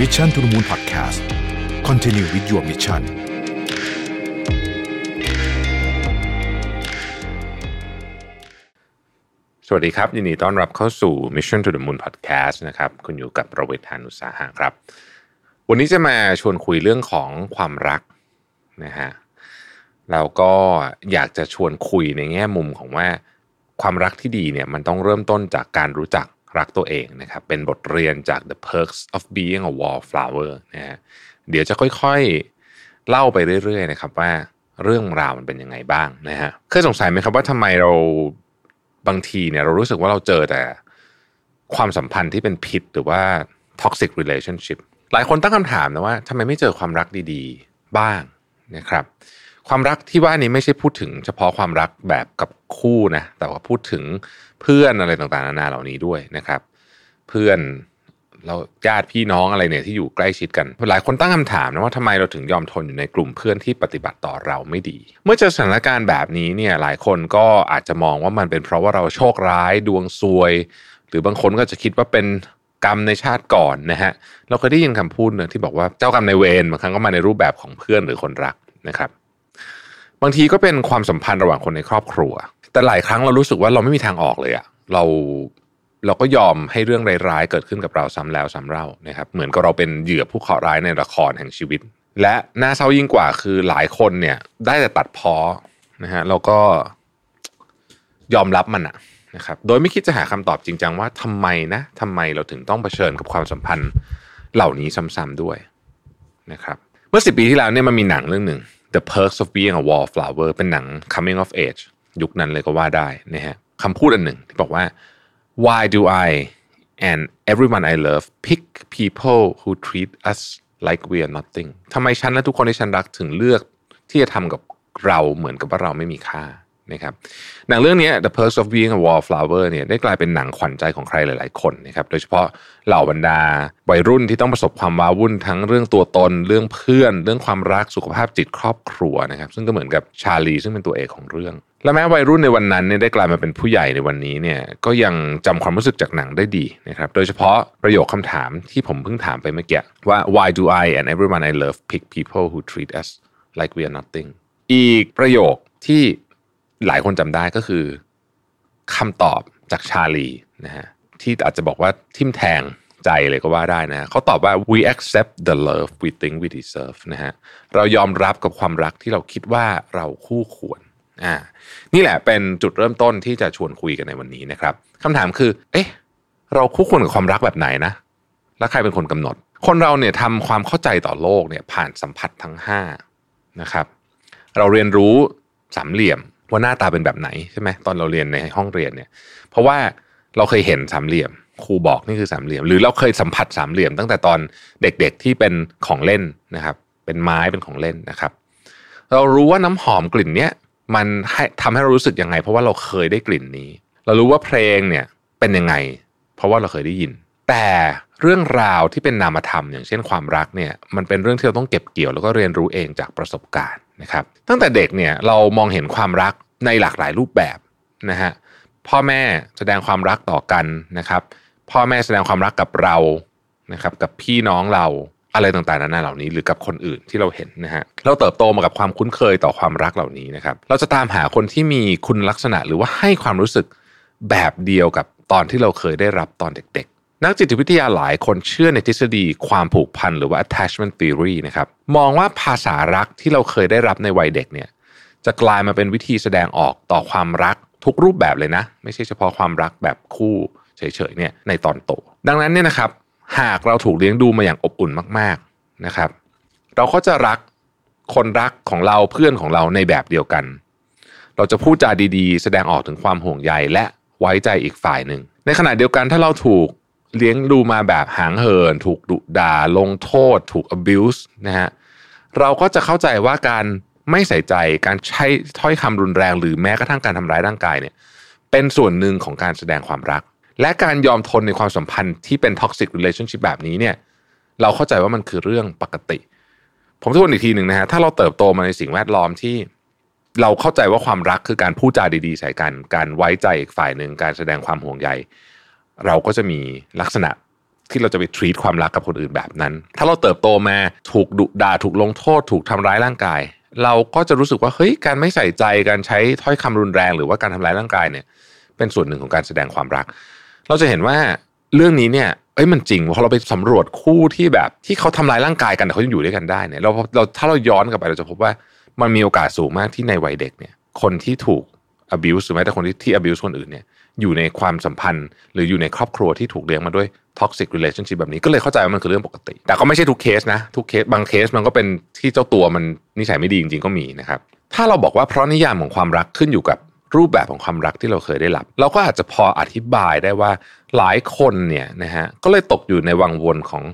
Mission to the Moon Podcast Continue with your mission สวัสดีครับ ยินดีต้อนรับเข้าสู่ Mission to the Moon Podcast นะครับ คุณอยู่กับประเวทธานุสาหะครับ วันนี้จะมาชวนคุยเรื่องของความรักนะฮะเราก็อยากจะชวนคุยในแง่มุมของว่าความรักที่ดีเนี่ยมันต้องเริ่มต้นจากการรู้จัก รักตัวเองนะครับ เป็นบทเรียนจาก The Perks of Being a Wallflower นะฮะเดี๋ยวจะค่อยๆเล่าไปเรื่อยๆนะครับว่าเรื่องราวมันเป็นยังไงบ้างนะฮะเคยสงสัยไหมครับว่าทำไมเราบางทีเนี่ยเรารู้สึกว่าเราเจอแต่ความสัมพันธ์ที่เป็นพิษหรือว่า toxic relationship หลายคนตั้งคำถามนะว่าทำไมไม่เจอความรักดีๆบ้างนะครับ ความรักที่ว่านี้ไม่ใช่พูดถึงเฉพาะความรักแบบกับ คู่นะแต่ว่าพูดถึงเพื่อนอะไรต่างๆนานาเหล่านี้ด้วยนะครับ เพื่อนเราญาติพี่น้องอะไรเนี่ยที่อยู่ใกล้ชิดกันหลายคนตั้งคำถามนะว่าทำไมเราถึงยอมทนอยู่ในกลุ่มเพื่อนที่ปฏิบัติต่อเราไม่ดี เมื่อเจอสถานการณ์แบบนี้เนี่ยหลายคนก็อาจจะมองว่ามันเป็นเพราะว่าเราโชคร้ายดวงซวย หรือบางคนก็จะคิดว่าเป็นกรรมในชาติก่อนนะฮะเราเคยได้ยินคำพูดนะที่บอกว่าเจ้ากรรมในเวรบางครั้งก็มาในรูปแบบของเพื่อนหรือคนรักนะครับ บางทีก็เป็นความสัมพันธ์ระหว่างคนในครอบครัว แต่หลายครั้งเรารู้สึกว่าเราไม่มีทางออกเลยอะเราเราก็ยอมให้เรื่องร้ายๆเกิดขึ้นกับเราซ้ำแล้วซ้ำเล่านะครับ เหมือนกับเราเป็นเหยื่อผู้เคราะห์ร้ายในละครแห่งชีวิต และน่าเศร้ายิ่งกว่าคือหลายคนเนี่ย ได้แต่ตัดพ้อนะฮะแล้วก็ยอมรับมันอะนะครับ โดยไม่คิดจะหาคำตอบจริงจังว่าทำไมนะทำไมเราถึงต้องเผชิญกับความสัมพันธ์เหล่านี้ซ้ำๆด้วยนะครับ เมื่อสิปีที่แล้วเนี่ยมันมีหนังเรื่องหนึ่ง The Perks of Being a Wallflower เป็นหนัง coming of age ยุคนั้นเลยก็ว่าได้นะฮะคำพูดอันหนึ่งที่บอกว่า why do I and everyone I love pick people who treat us like we are nothing ทำไมฉันและทุกคนที่ฉันรักถึงเลือกที่จะทำกับเราเหมือนกับว่าเราไม่มีค่านะครับหนังเรื่องนี้ The Perks of Being a Wallflower เนี่ยได้กลายเป็นหนังขวัญใจของใครหลาย ๆ คนนะครับโดยเฉพาะเหล่าบรรดาวัยรุ่นที่ต้องประสบความว้าวุ่นทั้งเรื่องตัวตน เรื่องเพื่อน เรื่องความรักสุขภาพจิตครอบครัวนะครับซึ่งก็เหมือนกับชาลีซึ่งเป็นตัวเอกของเรื่อง และแม้วัยรุ่นในวันนั้นเนี่ยได้กลายมาเป็นผู้ใหญ่ในวันนี้เนี่ยก็ยังจำความรู้สึกจากหนังได้ดีนะครับโดยเฉพาะประโยคคำถามที่ผมเพิ่งถามไปเมื่อกี้ว่า why do I and everyone I love pick people who treat us like we are nothing อีกประโยคที่หลายคนจำได้ก็คือคำตอบจากชาลีนะฮะที่อาจจะบอกว่าทิมแทงใจเลยก็ว่าได้นะเขาตอบว่า we accept the love we think we deserve นะฮะเรายอมรับกับความรักที่เราคิดว่าเราคู่ควร อ่านี่แหละเป็นจุดเริ่มต้นที่จะชวนคุยกันในวันนี้นะครับคำถามคือ เอ๊ะ เราคู่ควรกับความรักแบบไหนนะ และใครเป็นคนกำหนด คนเราเนี่ยทำความเข้าใจต่อโลกเนี่ยผ่านสัมผัสทั้งห้านะครับเราเรียนรู้สามเหลี่ยมว่าหน้าตาเป็นแบบไหนใช่ไหมตอนเราเรียนในห้องเรียนเนี่ย เพราะว่าเราเคยเห็นสามเหลี่ยมครูบอกนี่คือสามเหลี่ยม หรือเราเคยสัมผัสสามเหลี่ยมตั้งแต่ตอนเด็กๆที่เป็นของเล่นนะครับ เป็นไม้เป็นของเล่นนะครับ เรารู้ว่าน้ำหอมกลิ่นเนี้ย มันให้ทำให้เรารู้สึกยังไง เพราะว่าเราเคยได้กลิ่นนี้ เรารู้ว่าเพลงเนี่ยเป็นยังไง เพราะว่าเราเคยได้ยิน แต่เรื่องราวที่เป็นนามธรรม อย่างเช่นความรักเนี่ยมันเป็นเรื่องที่เราต้องเก็บเกี่ยวแล้วก็เรียนรู้เองจากประสบการณ์นะครับ ตั้งแต่เด็กเนี่ยเรามองเห็นความรักในหลากหลายรูปแบบนะฮะพ่อแม่แสดงความรักต่อกันนะครับ พ่อแม่แสดงความรักกับเรานะครับ กับพี่น้องเรา อะไรต่างๆนานาเหล่านี้หรือกับคนอื่นที่เราเห็นนะฮะเราเติบโตมากับความคุ้นเคยต่อความรักเหล่านี้นะครับเราจะตามหาคนที่มีคุณลักษณะหรือว่าให้ความรู้สึกแบบเดียวกับตอนที่เราเคยได้รับตอนเด็กๆนักจิตวิทยาหลายคนเชื่อในทฤษฎีความผูกพันหรือว่า attachment theory นะครับ มองว่าภาษารักที่เราเคยได้รับในวัยเด็กเนี่ย จะกลายมาเป็นวิธีแสดงออกต่อความรักทุกรูปแบบเลยนะ ไม่ใช่เฉพาะความรักแบบคู่เฉยๆเนี่ยในตอนโต ดังนั้นเนี่ยนะครับ หากเราถูกเลี้ยงดูมาอย่างอบอุ่นมากๆนะครับ เราก็จะรักคนรักของเราเพื่อนของเราในแบบเดียวกัน เราจะพูดจาดีๆ แสดงออกถึงความห่วงใยและไว้ใจอีกฝ่ายหนึ่ง ในขณะเดียวกันถ้าเราถูกเลี้ยงดูมาแบบหางเหิน ถูกดุด่าลงโทษ ถูก abuse นะฮะเราก็จะเข้าใจว่าการไม่ใส่ใจการใช้ถ้อยคำรุนแรง หรือแม้กระทั่งการทำร้ายร่างกายเนี่ยเป็นส่วนหนึ่งของการแสดงความรัก และการยอมทนในความสัมพันธ์ที่เป็น toxic relationship แบบนี้เนี่ย เราเข้าใจว่ามันคือเรื่องปกติ ผมทวนอีกทีหนึ่งนะฮะถ้าเราเติบโตมาในสิ่งแวดล้อมที่เราเข้าใจว่าความรักคือการพูดจาดีๆ ใส่กัน การไว้ใจอีกฝ่ายหนึ่งการแสดงความห่วงใย เราก็จะมีลักษณะที่เราจะไป treat ความรักกับคนอื่นแบบนั้น ถ้าเราเติบโตมาถูกดุด่าถูกลงโทษ ถูกทำร้ายร่างกาย เราก็จะรู้สึกว่าเฮ้ยการไม่ใส่ใจการใช้ถ้อยคำรุนแรง หรือว่าการทำร้ายร่างกายเนี่ย เป็นส่วนหนึ่งของการแสดงความรัก เราจะเห็นว่าเรื่องนี้เนี่ยเอ้ยมันจริงพอเราไปสำรวจคู่ที่แบบ ที่เขาทำร้ายร่างกายกันแต่เขายังอยู่ด้วยกันได้เนี่ยเราเราถ้าเราย้อนกลับไปเราจะพบว่ามันมีโอกาสสูงมากที่ในวัยเด็กเนี่ย คนที่ถูก abuse หรือแม้แต่คนที่ที่ abuse คนอื่นเนี่ยอยู่ในความสัมพันธ์ หรืออยู่ในครอบครัวที่ถูกเลี้ยงมาด้วย toxic relationship แบบนี้ก็เลยเข้าใจว่ามันคือเรื่องปกติ แต่ก็ไม่ใช่ทุกเคสนะ ทุกเคสบางเคสมันก็เป็นที่เจ้าตัวมันนิสัยไม่ดีจริงๆก็มีนะครับถ้าเราบอกว่าเพราะนิยามของความรักขึ้นอยู่กับ รูปแบบของความรักที่เราเคยได้รับ เราก็อาจจะพออธิบายได้ว่าหลายคนเนี่ยนะฮะก็เลยตกอยู่ในวังวนของ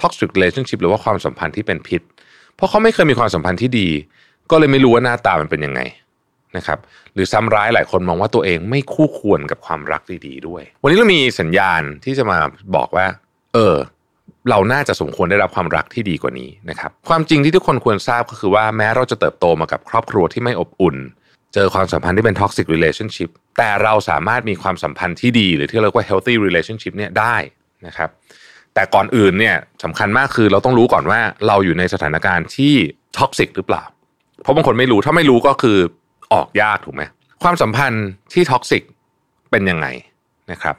toxic relationship หรือว่าความสัมพันธ์ที่เป็นพิษ เพราะเขาไม่เคยมีความสัมพันธ์ที่ดี ก็เลยไม่รู้ว่าหน้าตามันเป็นยังไงนะครับหรือซ้ำร้ายหลายคนมองว่าตัวเองไม่คู่ควรกับความรักดีๆด้วย วันนี้เรามีสัญญาณที่จะมาบอกว่า เออ เราน่าจะสมควรได้รับความรักที่ดีกว่านี้นะครับ ความจริงที่ทุกคนควรทราบก็คือว่าแม้เราจะเติบโตมากับครอบครัวที่ไม่อบอุ่น เจอความสัมพันธ์ที่เป็น toxic relationship แต่เราสามารถมีความสัมพันธ์ที่ดี หรือที่เรียกว่า healthy relationship เนี่ยได้นะครับ แต่ก่อนอื่นเนี่ยสำคัญมากคือเราต้องรู้ก่อนว่าเราอยู่ในสถานการณ์ที่ toxic หรือเปล่า เพราะบางคนไม่รู้ถ้าไม่รู้ก็คือออกยากถูกไหมความสัมพันธ์ที่ toxic เป็นยังไงนะครับ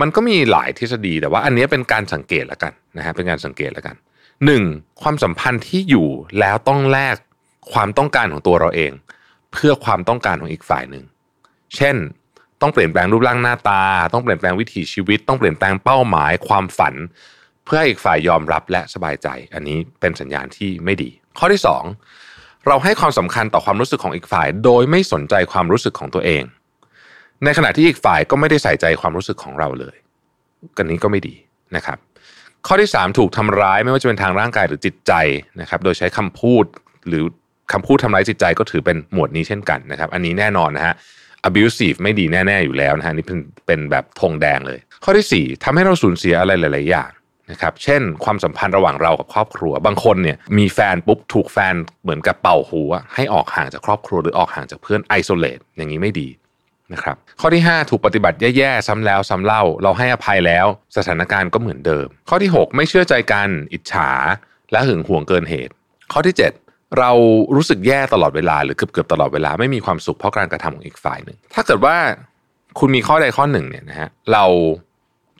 มันก็มีหลายทฤษฎีแต่ว่าอันนี้เป็นการสังเกตแล้วกันนะฮะเป็นการสังเกตแล้วกันหนึ่งความสัมพันธ์ที่อยู่แล้วต้องแลกความต้องการของตัวเราเอง เพื่อความต้องการของอีกฝ่ายหนึ่ง เช่น ต้องเปลี่ยนแปลงรูปร่างหน้าตา ต้องเปลี่ยนแปลงวิถีชีวิต ต้องเปลี่ยนแปลงเป้าหมาย ความฝัน เพื่อให้อีกฝ่ายยอมรับและสบายใจ อันนี้เป็นสัญญาณที่ไม่ดี ข้อที่สองเราให้ความสำคัญต่อความรู้สึกของอีกฝ่าย โดยไม่สนใจความรู้สึกของตัวเอง ในขณะที่อีกฝ่ายก็ไม่ได้ใส่ใจความรู้สึกของเราเลยกันนี้ก็ไม่ดีนะครับ ข้อที่ 3 ถูกทำร้ายไม่ว่าจะเป็นทางร่างกายหรือจิตใจนะครับ โดยใช้คำพูดหรือ คำพูดทำร้ายจิตใจก็ถือเป็นหมวดนี้เช่นกันนะครับ อันนี้แน่นอนนะฮะ abusive ไม่ดีแน่ ๆ อยู่แล้วนะฮะนี่เป็นเป็นแบบธงแดงเลย ข้อที่ 4ทำให้เราสูญเสียอะไรหลาย ๆ อย่างนะครับเช่น ความสัมพันธ์ระหว่างเรากับครอบครัว บางคนเนี่ยมีแฟนปุ๊บถูกแฟนเหมือนกับเป่าหูให้ออกห่างจากครอบครัวหรือออกห่างจากเพื่อนไอโซเลตอย่างนี้ไม่ดีนะครับข้อที่ 5 ถูกปฏิบัติแย่ๆซ้ำแล้วซ้ำเล่า เราให้อภัยแล้วสถานการณ์ก็เหมือนเดิม ข้อที่ 6 ไม่เชื่อใจกันอิจฉาและหึงหวงเกินเหตุ ข้อที่ 7 เรารู้สึกแย่ตลอดเวลาหรือเกือบๆตลอดเวลาไม่มีความสุขเพราะการกระทำของอีกฝ่ายหนึ่งถ้าเกิดว่าคุณมีข้อใดข้อหนึ่งเนี่ยนะฮะเรา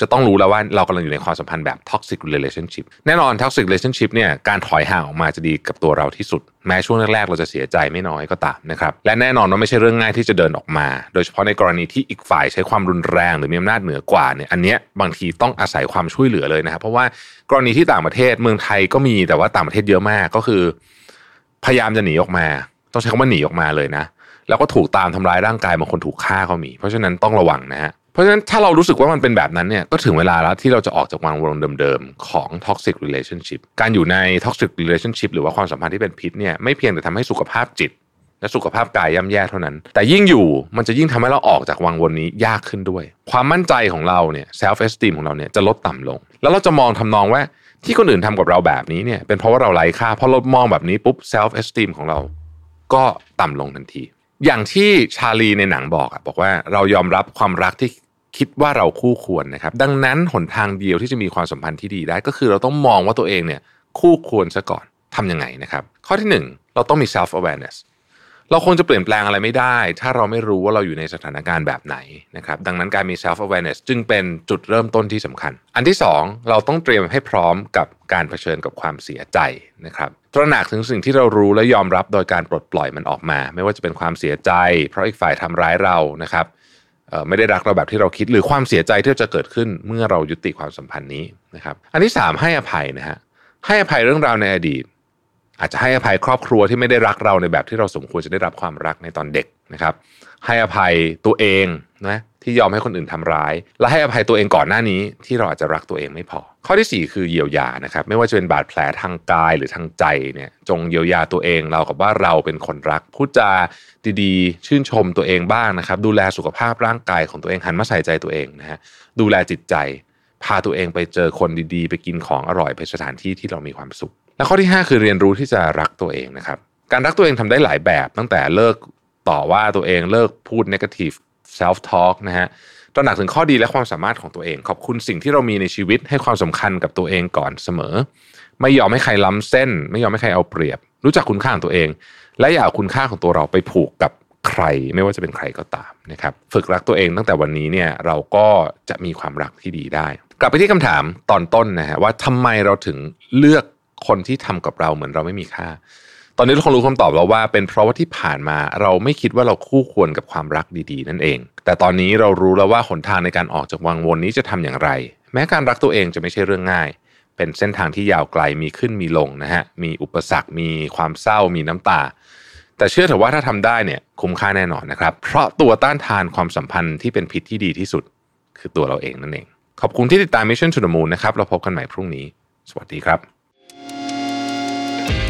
จะต้องรู้แล้วว่าเรากำลังอยู่ในความสัมพันธ์แบบ toxic relationship แน่นอน toxic relationship เนี่ยการถอยห่างออกมาจะดีกับตัวเราที่สุด แม้ช่วงแรกๆ เราจะเสียใจไม่น้อยก็ตามนะครับและแน่นอนว่าไม่ใช่เรื่องง่ายที่จะเดินออกมา โดยเฉพาะในกรณีที่อีกฝ่ายใช้ความรุนแรงหรือมีอำนาจเหนือกว่าเนี่ยอันเนี้ยบางทีต้องอาศัยความช่วยเหลือเลยนะครับเพราะว่ากรณีที่ต่างประเทศเมืองไทยก็มีแต่ว่าต่างประเทศเยอะมากก็คือ พยายามจะหนีออกมา ต้องใช้คำว่าหนีออกมาเลยนะ แล้วก็ถูกตามทำร้ายร่างกายบางคนถูกฆ่าก็มี เพราะฉะนั้นต้องระวังนะฮะเพราะฉะนั้นถ้าเรารู้สึกว่ามันเป็นแบบนั้นเนี่ยก็ถึงเวลาแล้วที่เราจะออกจากวงวนเดิมๆของ toxic relationship การอยู่ใน toxic relationship หรือว่าความสัมพันธ์ที่เป็นพิษเนี่ยไม่เพียงแต่ทำให้สุขภาพจิต และสุขภาพกายย่ำแย่เท่านั้น แต่ยิ่งอยู่มันจะยิ่งทำให้เราออกจากวังวนนี้ยากขึ้นด้วย ความมั่นใจของเราเนี่ย self esteem ของเราเนี่ยจะลดต่ำลง แล้วเราจะมองทำนองว่า ที่คนอื่นทำกับเราแบบนี้เนี่ยเป็นเพราะว่าเราไร้ค่าเพอเรามองแบบนี้ปุ๊บ self esteem ของเราก็ต่ำลงทันที อย่างที่ชาลีในหนังบอกอะบอกว่าเรายอมรับความรักที่คิดว่าเราคู่ควรนะครับ ดังนั้นหนทางเดียวที่จะมีความสัมพันธ์ที่ดีได้ ก็คือเราต้องมองว่าตัวเองเนี่ยคู่ควรซะก่อนทำยังไงนะครับ ข้อที่ 1 เราต้องมี self awareness เราคงจะเปลี่ยนแปลงอะไรไม่ได้ ถ้าเราไม่รู้ว่าเราอยู่ในสถานการณ์แบบไหนนะครับดังนั้นการมี self awareness จึงเป็นจุดเริ่มต้นที่สำคัญ อันที่ 2 เราต้องเตรียมให้พร้อมกับการเผชิญกับความเสียใจนะครับตระหนักถึงสิ่งที่เรารู้และยอมรับโดยการปลดปล่อยมันออกมา ไม่ว่าจะเป็นความเสียใจ เพราะอีกฝ่ายทำร้ายเรานะครับไม่ได้รักเราแบบที่เราคิด หรือความเสียใจที่จะเกิดขึ้นเมื่อเรายุติความสัมพันธ์นี้นะครับ อันที่สามให้อภัยนะฮะให้อภัยเรื่องราวในอดีต อาจจะให้อภัยครอบครัวที่ไม่ได้รักเราในแบบที่เราสมควรจะได้รับความรักในตอนเด็กนะครับ ให้อภัยตัวเองนะที่ยอมให้คนอื่นทำร้าย และให้อภัยตัวเองก่อนหน้านี้ที่เราอาจจะรักตัวเองไม่พอ ข้อที่ 4 คือเยียวยานะครับไม่ว่าจะเป็นบาดแผลทางกายหรือทางใจเนี่ยจงเยียวยาตัวเองเรากับว่าเราเป็นคนรักพูดจาดีๆ ชื่นชมตัวเองบ้างนะครับ ดูแลสุขภาพร่างกายของตัวเองหันมาใส่ใจตัวเองนะฮะดูแลจิตใจ พาตัวเองไปเจอคนดีๆ ไปกินของอร่อยไปสถานที่ที่เรามีความสุข และข้อที่ 5 คือเรียนรู้ที่จะรักตัวเองนะครับ การรักตัวเองทำได้หลายแบบ ตั้งแต่เลิกต่อว่าตัวเองเลิกพูด negative self talk นะฮะตระหนักถึงข้อดีและความสามารถของตัวเอง ขอบคุณสิ่งที่เรามีในชีวิตให้ความสำคัญกับตัวเองก่อนเสมอ ไม่ยอมให้ใครล้ำเส้น ไม่ยอมให้ใครเอาเปรียบ รู้จักคุณค่าของตัวเอง และอย่าเอาคุณค่าของตัวเราไปผูกกับใคร ไม่ว่าจะเป็นใครก็ตามนะครับฝึกรักตัวเองตั้งแต่วันนี้เนี่ยเราก็จะมีความรักที่ดีได้ กลับไปที่คำถามตอนต้นนะฮะว่าทำไมเราถึงเลือก คนที่ทำกับเราเหมือนเราไม่มีค่า ตอนนี้เราคงรู้คำตอบแล้วว่า เป็นเพราะว่าที่ผ่านมาเราไม่คิดว่าเราคู่ควรกับความรักดีๆ นั่นเอง แต่ตอนนี้เรารู้แล้วว่าหนทางในการออกจากวังวนนี้จะทำอย่างไร แม้การรักตัวเองจะไม่ใช่เรื่องง่าย เป็นเส้นทางที่ยาวไกลมีขึ้นมีลงนะฮะมีอุปสรรคมีความเศร้ามีน้ำตาแต่เชื่อเถอะว่าถ้าทำได้เนี่ยคุ้มค่าแน่นอนนะครับ เพราะตัวต้านทานความสัมพันธ์ที่เป็นพิษที่ดีที่สุด คือตัวเราเองนั่นเอง ขอบคุณที่ติดตาม Mission to the Moon นะครับเราพบกันใหม่พรุ่งนี้ สวัสดีครับ